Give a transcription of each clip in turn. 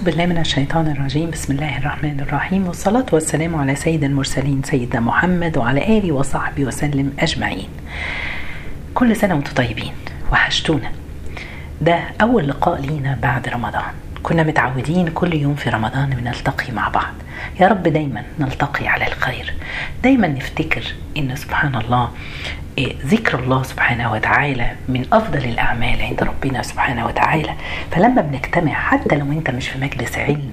أعوذ بالله من الشيطان الرجيم. بسم الله الرحمن الرحيم. والصلاة والسلام على سيد المرسلين سيدنا محمد وعلى آله وصحبه وسلم أجمعين. كل سنة وأنتم طيبين. وحشتونا. ده أول لقاء لينا بعد رمضان. كنا متعودين كل يوم في رمضان بنلتقي مع بعض. يا رب دايما نلتقي على الخير. دايما نفتكر إن سبحان الله إيه، ذكر الله سبحانه وتعالى من أفضل الأعمال عند ربنا سبحانه وتعالى. فلما بنجتمع حتى لو أنت مش في مجلس علم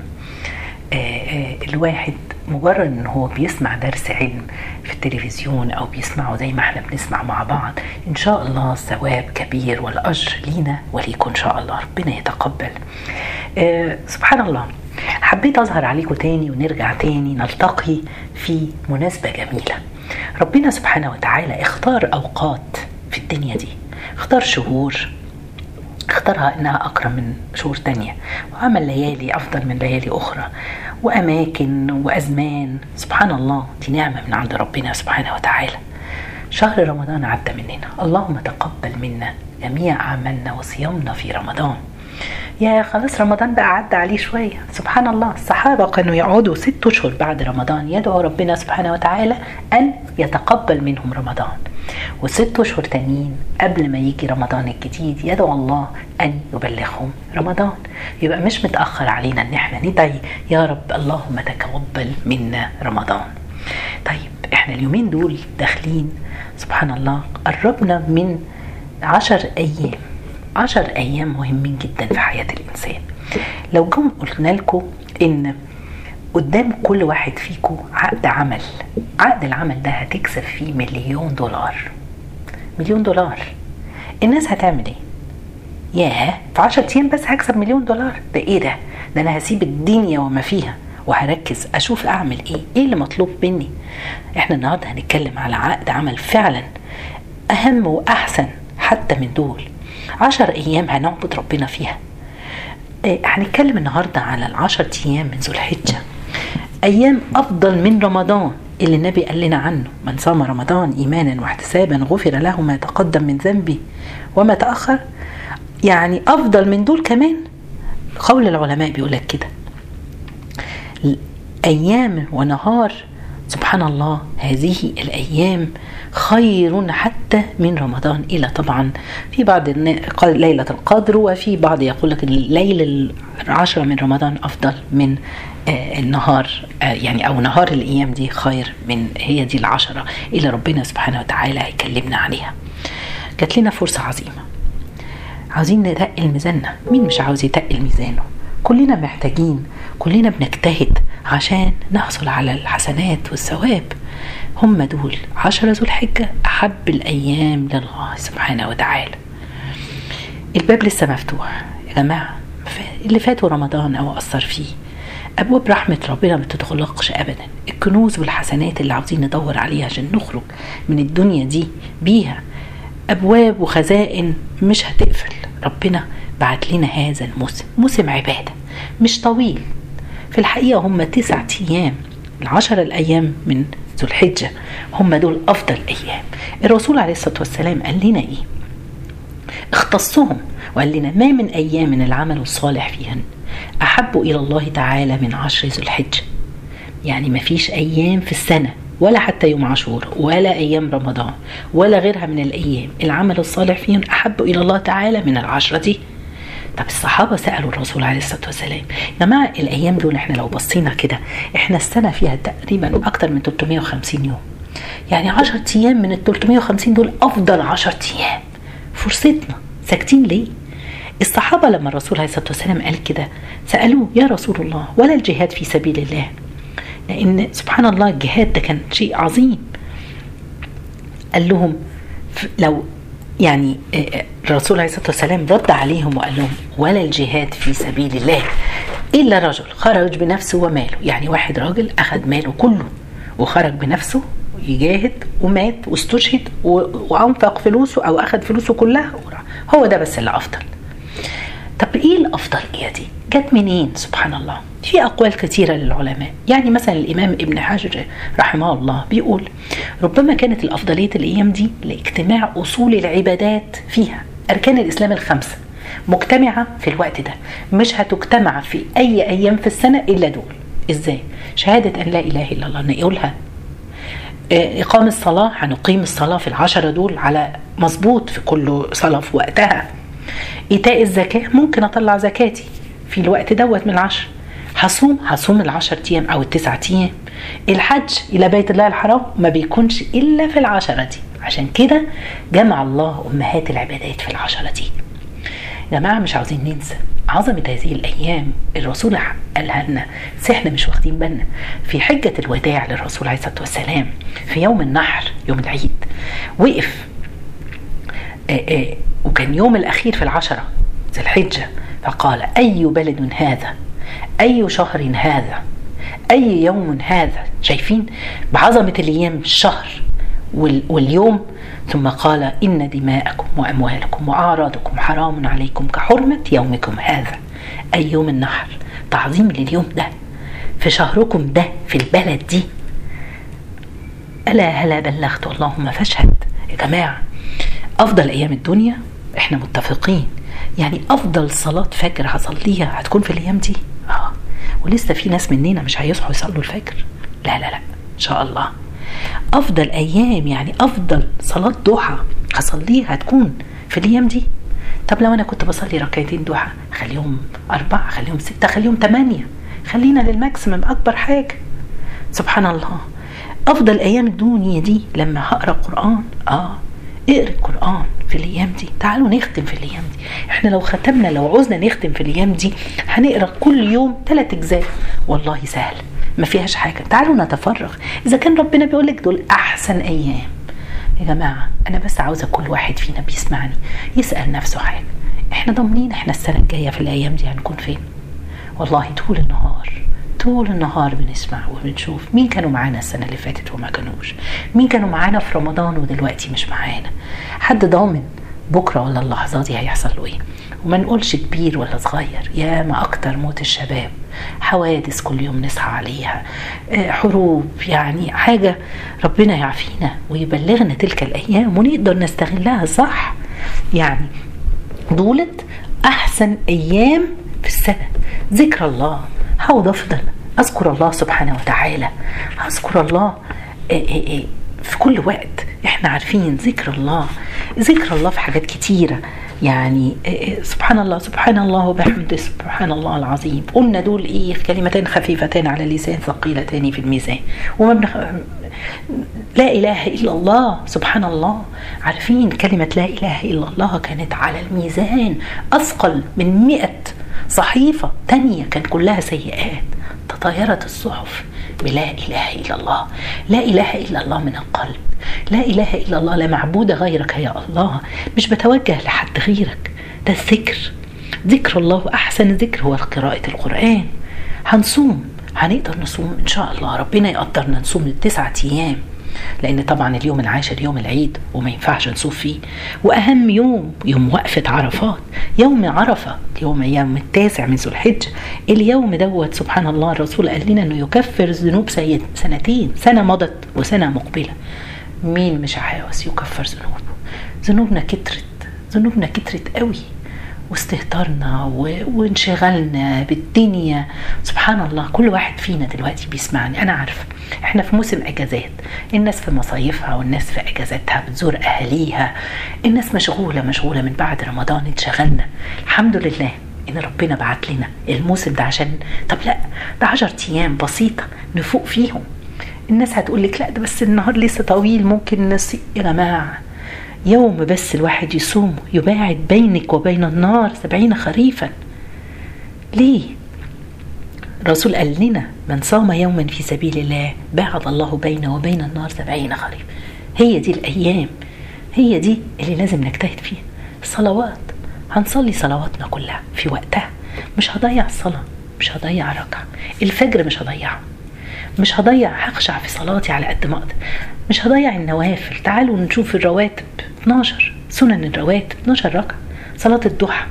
آه، آه، الواحد مجرد إن هو بيسمع درس علم في التلفزيون أو بيسمعه زي ما إحنا بنسمع مع بعض إن شاء الله ثواب كبير والأجر لينا وليكم إن شاء الله. ربنا يتقبل. سبحان الله حبيت أظهر عليكم تاني ونرجع تاني نلتقي في مناسبة جميلة. ربنا سبحانه وتعالى اختار أوقات في الدنيا دي. اختار شهور. اختارها إنها أكرم من شهور تانية. وعمل ليالي أفضل من ليالي أخرى. وأماكن وأزمان. سبحان الله دي نعمة من عند ربنا سبحانه وتعالى. شهر رمضان عدى مننا. اللهم تقبل منا جميع أعمالنا وصيامنا في رمضان. يا خلاص رمضان بقى عدى عليه شوية. سبحان الله. الصحابة كانوا يقعدوا ست أشهر بعد رمضان. يدعوا ربنا سبحانه وتعالى أن يتقبل منهم رمضان. وست أشهر تانيين قبل ما يجي رمضان الجديد يدعو الله أن يبلغهم رمضان. يبقى مش متأخر علينا أن إحنا ندعي يا رب اللهم تقبل منا رمضان. طيب إحنا اليومين دول داخلين. سبحان الله. قربنا من عشر أيام. عشر أيام مهمين جدا في حياة الإنسان. لو جم قلنا لكم إن قدام كل واحد فيكم عقد عمل عقد العمل ده هتكسب فيه مليون دولار. مليون دولار. الناس هتعمل إيه؟ ياه في 10 أيام بس هكسب مليون دولار. ده إيه ده؟ ده أنا هسيب الدنيا وما فيها وهركز أشوف أعمل إيه؟ إيه اللي مطلوب مني؟ إحنا النهارده هنتكلم على عقد عمل فعلا أهم وأحسن حتى من دول. عشر أيام هنعبد ربنا فيها. إيه، هنتكلم النهارده على العشر أيام من ذو الحجه أيام أفضل من رمضان اللي النبي قال لنا عنه. من صام رمضان إيمانا واحتسابا غفر له ما تقدم من ذنبه وما تأخر. يعني أفضل من دول كمان. قول العلماء بيقول لك كده أيام ونهار سبحان الله هذه الأيام خير حتى من رمضان. إلى طبعا في بعض ليلة القدر وفي بعض يقول لك الليل العشره من رمضان أفضل من آه، النهار آه، يعني أو نهار الأيام دي خير من هي دي العشرة. اللي ربنا سبحانه وتعالى هيكلمنا عليها. جات لنا فرصة عظيمة. عاوزين نتقل ميزاننا. مين مش عاوز يتقل ميزانه؟ كلنا محتاجين كلنا بنجتهد عشان نحصل على الحسنات والثواب. هم دول عشرة ذو الحجة أحب الأيام لله سبحانه وتعالى. الباب لسه مفتوح يا جماعة. اللي فاتوا رمضان أو أثر فيه. أبواب رحمة ربنا ما تتغلقش أبدا. الكنوز والحسنات اللي عاوزين ندور عليها عشان نخرج من الدنيا دي بيها أبواب وخزائن مش هتقفل. ربنا بعت لنا هذا الموسم موسم عبادة مش طويل. في الحقيقة هم تسعة أيام العشر الأيام من ذو الحجة هم دول أفضل أيام. الرسول عليه الصلاة والسلام قال لنا إيه؟ اختصهم وقال لنا ما من أيام من العمل الصالح فيهن. أحب إلى الله تعالى من عشر ذو الحجة. يعني ما فيش أيام في السنة ولا حتى يوم عاشور ولا أيام رمضان ولا غيرها من الأيام. العمل الصالح فيهن أحب إلى الله تعالى من العشرة. دي طب الصحابة سألوا الرسول عليه الصلاة والسلام يا جماعة الأيام دول إحنا لو بصينا كده إحنا السنة فيها تقريبا أكتر من 350 يوم. يعني 10 أيام من ال 350 دول أفضل 10 أيام. فرصتنا. ساكتين ليه؟ الصحابة لما الرسول عليه الصلاة والسلام قال كده سألوه يا رسول الله ولا الجهاد في سبيل الله؟ لأن سبحان الله الجهاد ده كان شيء عظيم. قال لهم لو يعني آه، آه، الرسول عليه الصلاة والسلام رد عليهم وقال لهم ولا الجهاد في سبيل الله إلا رجل خرج بنفسه وماله يعني واحد راجل أخذ ماله كله وخرج بنفسه يجاهد ومات واستشهد وأنفق فلوسه أو أخذ فلوسه كلها. هو ده بس اللي أفضل طب إيه الافضليه دي؟ جت منين؟ سبحان الله. في أقوال كثيرة للعلماء. يعني مثلا الإمام ابن حجر رحمه الله بيقول ربما كانت الأفضلية الأيام دي لاجتماع أصول العبادات فيها أركان الإسلام الخمسة. مجتمعة في الوقت ده مش هتجتمع في أي أيام في السنة إلا دول. إزاي؟ شهادة أن لا إله إلا الله. نقولها إقام الصلاة هنقيم الصلاة في العشرة دول على مظبوط في كل صلاة في وقتها. إيتاء الزكاة ممكن أطلع زكاتي في الوقت دوت من العشر. هصوم هصوم العشر أيام أو التسعة أيام. الحج إلى بيت الله الحرام ما بيكونش إلا في العشرة دي. عشان كده جمع الله أمهات العبادات في العشرة دي. جماعة مش عاوزين ننسى عظمة هذه الأيام. الرسول قالها لنا بس إحنا مش واخدين بالنا. في حجة الوداع للرسول عليه الصلاة والسلام في يوم النحر يوم العيد وقف آآ آآ وكان يوم الأخير في العشرة ذي الحجة فقال أي بلد هذا؟ أي شهر هذا؟ أي يوم هذا؟ شايفين؟ بعظمة الأيام الشهر واليوم. ثم قال إن دماءكم وأموالكم وأعراضكم حرام عليكم كحرمة يومكم هذا أي يوم النحر. تعظيم لليوم ده. في شهركم ده في البلد دي. ألا هلا بلغت؟ اللهم فاشهد. يا جماعة أفضل أيام الدنيا إحنا متفقين. يعني أفضل صلاة فجر هصليها هتكون في الأيام دي. آه. ولسه في ناس مننا مش هيصحوا يصلوا الفجر. لا لا لا إن شاء الله. أفضل أيام يعني أفضل صلاة ضحى هصليها هتكون في الأيام دي. طب لو أنا كنت بصلي ركعتين ضحى خليهم أربعة خليهم ستة خليهم ثمانيه خلينا للماكسيمم أكبر حاجة. سبحان الله. أفضل أيام الدنيا دي لما هقرأ قرآن. آه. اقرأ القران في الأيام دي. تعالوا نختم في الأيام دي. إحنا لو ختمنا لو عوزنا نختم في الأيام دي هنقرأ كل يوم ثلاث أجزاء. والله سهل. ما فيهاش حاجة. تعالوا نتفرغ. إذا كان ربنا بيقول لك دول أحسن أيام. يا جماعة أنا بس عاوزة كل واحد فينا بيسمعني يسأل نفسه حاجة. إحنا ضامنين إحنا السنة الجاية في الأيام دي هنكون فين؟ والله طول النهار. طول النهار بنسمع وبنشوف مين كانوا معانا السنة اللي فاتت وما كانوش. مين كانوا معانا في رمضان ودلوقتي مش معانا. حد ضامن بكرة ولا اللحظة دي هيحصل له إيه؟ وما نقولش كبير ولا صغير. يا ما أكتر موت الشباب. حوادث كل يوم نصحى عليها. حروب. يعني حاجة ربنا يعافينا ويبلغنا تلك الأيام ونقدر نستغلها صح. يعني دولت أحسن أيام في السنة. ذكر الله. هقعد أفضل. أذكر الله سبحانه وتعالى. أذكر الله في كل وقت إحنا عارفين ذكر الله. ذكر الله في حاجات كتيرة. يعني سبحان الله سبحان الله وبحمده سبحان الله العظيم. قلنا دول إيه؟ كلمتين خفيفتان على اللسان ثقيلتان في الميزان. وما بنخ... لا إله إلا الله سبحان الله. عارفين كلمة لا إله إلا الله كانت على الميزان أثقل من مئة صحيفة تانية كانت كلها سيئات. تطايرت الصحف بلا إله إلا الله. لا إله إلا الله من القلب. لا إله إلا الله لا معبود غيرك يا الله. مش بتوجه لحد غيرك. ده الذكر. ذكر الله أحسن ذكر هو قراءة القرآن. هنصوم. هنقدر نصوم إن شاء الله. ربنا يقدرنا نصوم التسعة أيام. لأن طبعا اليوم العاشر يوم العيد وما ينفعش نصوم فيه. وأهم يوم يوم وقفة عرفات يوم عرفة يوم يوم التاسع من ذو الحجه اليوم دوت سبحان الله الرسول قال لنا إنه يكفر ذنوب سنتين سنة مضت وسنة مقبلة. مين مش عاوز يكفر ذنوبه؟ ذنوبنا كترت ذنوبنا كترت قوي. واستهترنا وانشغلنا بالدنيا. سبحان الله كل واحد فينا دلوقتي بيسمعني. أنا عارفة. إحنا في موسم أجازات. الناس في مصايفها والناس في أجازاتها بتزور أهاليها. الناس مشغولة مشغولة. من بعد رمضان انشغلنا. الحمد لله إن ربنا بعت لنا الموسم ده عشان طب لأ ده 10 أيام بسيطة نفوق فيهم. الناس هتقول لك لأ ده بس النهار لسه طويل ممكن نسي يا جماعة يوم بس الواحد يصوم يباعد بينك وبين النار سبعين خريفا. ليه؟ الرسول قال لنا من صام يوما في سبيل الله باعد الله بينه وبين النار سبعين خريف هي دي الأيام هي دي اللي لازم نجتهد فيها. الصلوات هنصلي صلواتنا كلها في وقتها. مش هضيع الصلاة مش هضيع ركعة. الفجر مش هضيعه. مش هضيع هخشع في صلاتي على قد ما أقدر. مش هضيع النوافل. تعالوا نشوف الرواتب. 12 سنن الرواتب. 12 ركعة. صلاة الضحى.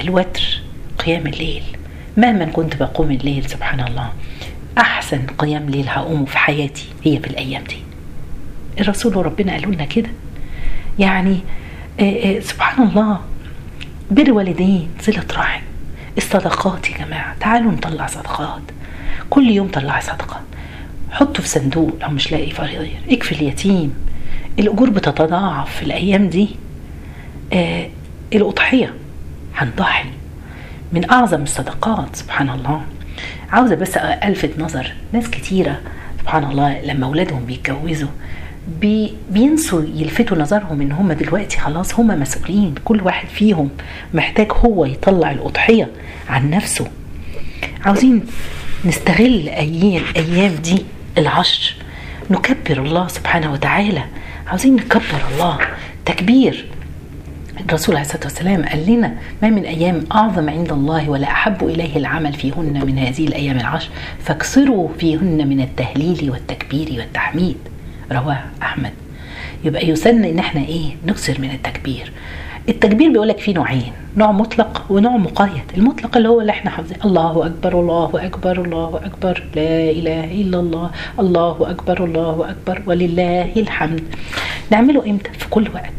الوتر. قيام الليل. مهما كنت بقوم الليل سبحان الله. أحسن قيام ليل هقومه في حياتي هي في الأيام دي. الرسول وربنا قالوا لنا كده. يعني آآ آآ سبحان الله. بر والدين صلة رحم الصدقات يا جماعة. تعالوا نطلع صدقات. كل يوم طلعي صدقة. حطه في صندوق لو مش لاقي فريضة اكفي اليتيم. الأجور بتتضاعف في الأيام دي. آه الأضحية هنضحي. من أعظم الصدقات سبحان الله. عاوزة بس ألفت نظر ناس كتيرة سبحان الله لما أولادهم بيتجوزوا بي بينسوا يلفتوا نظرهم إن هم دلوقتي خلاص هم مسؤولين. كل واحد فيهم محتاج هو يطلع الأضحية عن نفسه. عاوزين نستغل أيام أيام دي العشر. نكبر الله سبحانه وتعالى. عاوزين نكبر الله. تكبير. الرسول عليه الصلاة والسلام قال لنا ما من أيام أعظم عند الله ولا أحب إليه العمل فيهن من هذه الأيام العشر. فاكثروا فيهن من التهليل والتكبير والتحميد. رواه أحمد. يبقى يسن إن إحنا إيه؟ نكثر من التكبير. التكبير بيقول لك فيه نوعين نوع مطلق ونوع مقيد. المطلق اللي هو اللي إحنا حافظين الله أكبر الله أكبر الله أكبر لا إله إلا الله الله أكبر الله أكبر ولله الحمد. نعمله إمتى؟ في كل وقت.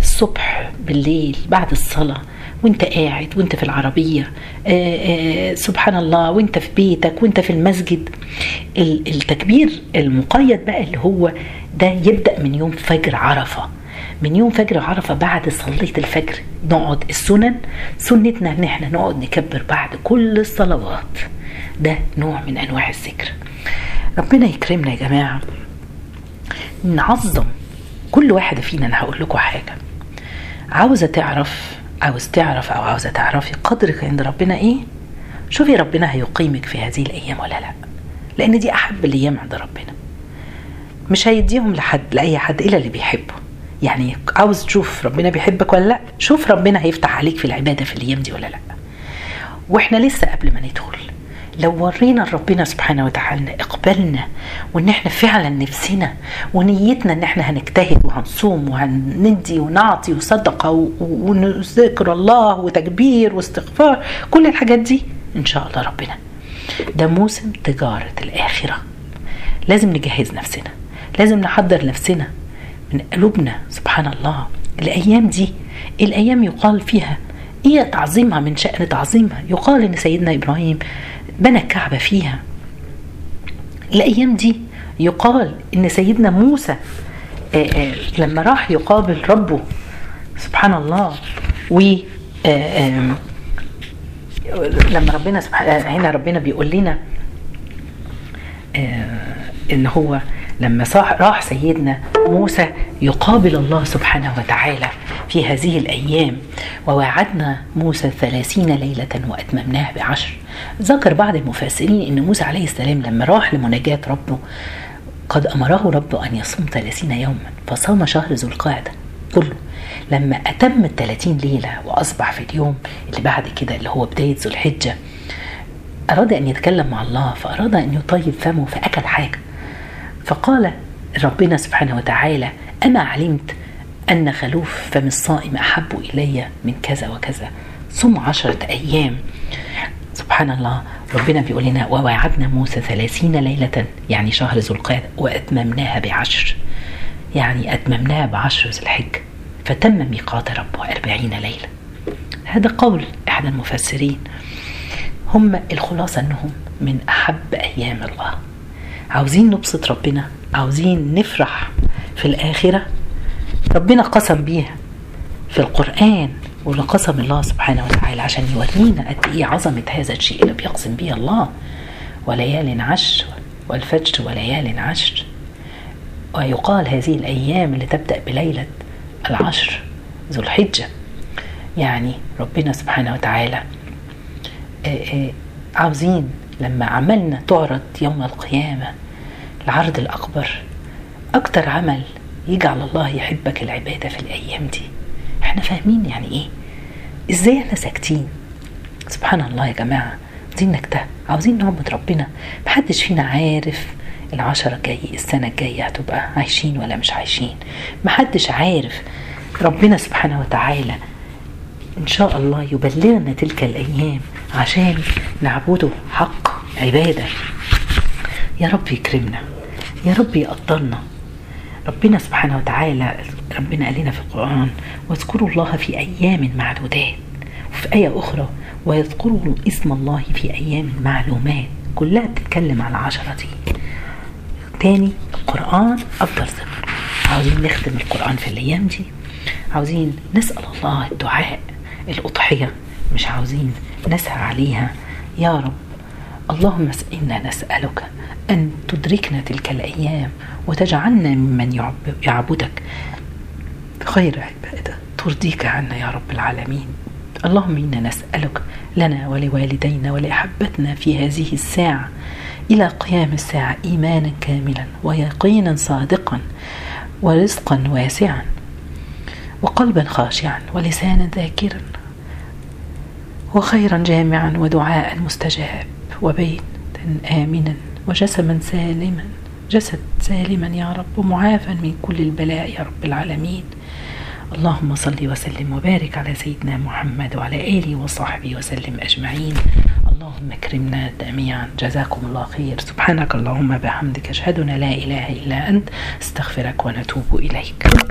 الصبح بالليل بعد الصلاة. وانت قاعد وانت في العربية آآ آآ سبحان الله وانت في بيتك وانت في المسجد. التكبير المقيد بقى اللي هو ده يبدأ من يوم فجر عرفة. من يوم فجر عرفة بعد صلية الفجر نقعد السنن سنتنا إن إحنا نقعد نكبر بعد كل الصلوات. ده نوع من أنواع الذكر. ربنا يكرمنا يا جماعة. نعظم كل واحدة فينا. أنا هقول لكم حاجة. عاوزة تعرف عاوز تعرف أو عاوزة تعرفي قدرك عند ربنا إيه؟ شوفي ربنا هيقيمك في هذه الأيام ولا لأ. لأن دي أحب الأيام عند ربنا. مش هيديهم لحد لأي حد إلا اللي بيحبه. يعني عاوز تشوف ربنا بيحبك ولا لأ شوف ربنا هيفتح عليك في العبادة في الأيام دي ولا لأ. وإحنا لسه قبل ما ندخل لو ورينا ربنا سبحانه وتعالى إقبالنا وإن إحنا فعلا نفسنا ونيتنا إن إحنا هنجتهد وهنصوم وهندي ونعطي وصدقة ونذكر الله وتكبير واستغفار كل الحاجات دي إن شاء الله ربنا. ده موسم تجارة الآخرة. لازم نجهز نفسنا لازم نحضر نفسنا. من قلوبنا سبحان الله الأيام دي الأيام يقال فيها إيه تعظيمها من شأن تعظيمها. يقال إن سيدنا إبراهيم بنى الكعبة فيها. الأيام دي يقال إن سيدنا موسى آآ آآ لما راح يقابل ربه سبحان الله و آآ لما ربنا سبحانه هنا ربنا بيقول لنا إن هو لما راح سيدنا موسى يقابل الله سبحانه وتعالى في هذه الأيام ووعدنا موسى ثلاثين ليلة وأتممناها بعشر. ذكر بعض المفسرين أن موسى عليه السلام لما راح لمناجاة ربه قد أمره ربه أن يصوم ثلاثين يوما فصام شهر ذو القعدة كله. لما أتم الثلاثين ليلة وأصبح في اليوم اللي بعد كده اللي هو بداية ذو الحجة أراد أن يتكلم مع الله فأراد أن يطيب فمه فأكل حاجة. فقال ربنا سبحانه وتعالى أما علمت أن خلوف فم الصائم أحب إلي من كذا وكذا؟ صم عشرة أيام. سبحان الله ربنا بيقول لنا ووعدنا موسى ثلاثين ليلة يعني شهر ذو القعدة وأتممناها بعشر. يعني أتممناها بعشر ذي الحجة فتم ميقات ربه أربعين ليلة. هذا قول أحد المفسرين. هم الخلاصة أنهم من أحب أيام الله. عاوزين نبسط ربنا عاوزين نفرح في الآخرة ربنا قسم بيها في القرآن واللي قسم الله سبحانه وتعالى عشان يورينا قد إيه عظمة هذا الشيء اللي بيقسم به الله. وليال عشر والفجر وليال عشر ويقال هذه الأيام اللي تبدأ بليلة العشر ذو الحجة. يعني ربنا سبحانه وتعالى عاوزين لما عملنا تعرض يوم القيامة العرض الأكبر. أكتر عمل يجعل الله يحبك العبادة في الأيام دي. إحنا فاهمين يعني إيه؟ إزاي إحنا ساكتين؟ سبحان الله يا جماعة عاوزين نجتهد عاوزين نعبد ربنا. محدش فينا عارف العشرة الجاي السنة الجاية هتبقى عايشين ولا مش عايشين. محدش عارف. ربنا سبحانه وتعالى إن شاء الله يبلغنا تلك الأيام عشان نعبده حق عبادة. يا رب يكرمنا. يا رب يقدرنا ربنا سبحانه وتعالى ربنا قال لنا في القرآن واذكروا الله في أيام معدودات. وفي آية أخرى ويذكروا اسم الله في أيام معلومات. كلها بتتكلم على العشرة دي. تاني القرآن أفضل ذكر عاوزين نختم القرآن في الأيام دي؟ عاوزين نسأل الله الدعاء الأضحية. مش عاوزين نسهر عليها. يا رب اللهم إنا نسألك أن تدركنا تلك الأيام وتجعلنا ممن يعبدك خير عبادة. ترضيك عنا يا رب العالمين. اللهم إنا نسألك لنا ولوالدينا ولأحبتنا في هذه الساعة إلى قيام الساعة إيمانا كاملا ويقينا صادقا ورزقا واسعا وقلبا خاشعا ولسانا ذاكرا. وخيرا جامعا ودعاء مستجاب وبيتا آمنا وجسما سالما جسد سالما يا رب ومعافى من كل البلاء يا رب العالمين. اللهم صل وسلم وبارك على سيدنا محمد وعلى آله وصحبه وسلم أجمعين. اللهم اكرمنا جميعا. جزاكم الله خير. سبحانك اللهم بحمدك أشهد أن لا إله إلا أنت. أستغفرك ونتوب إليك.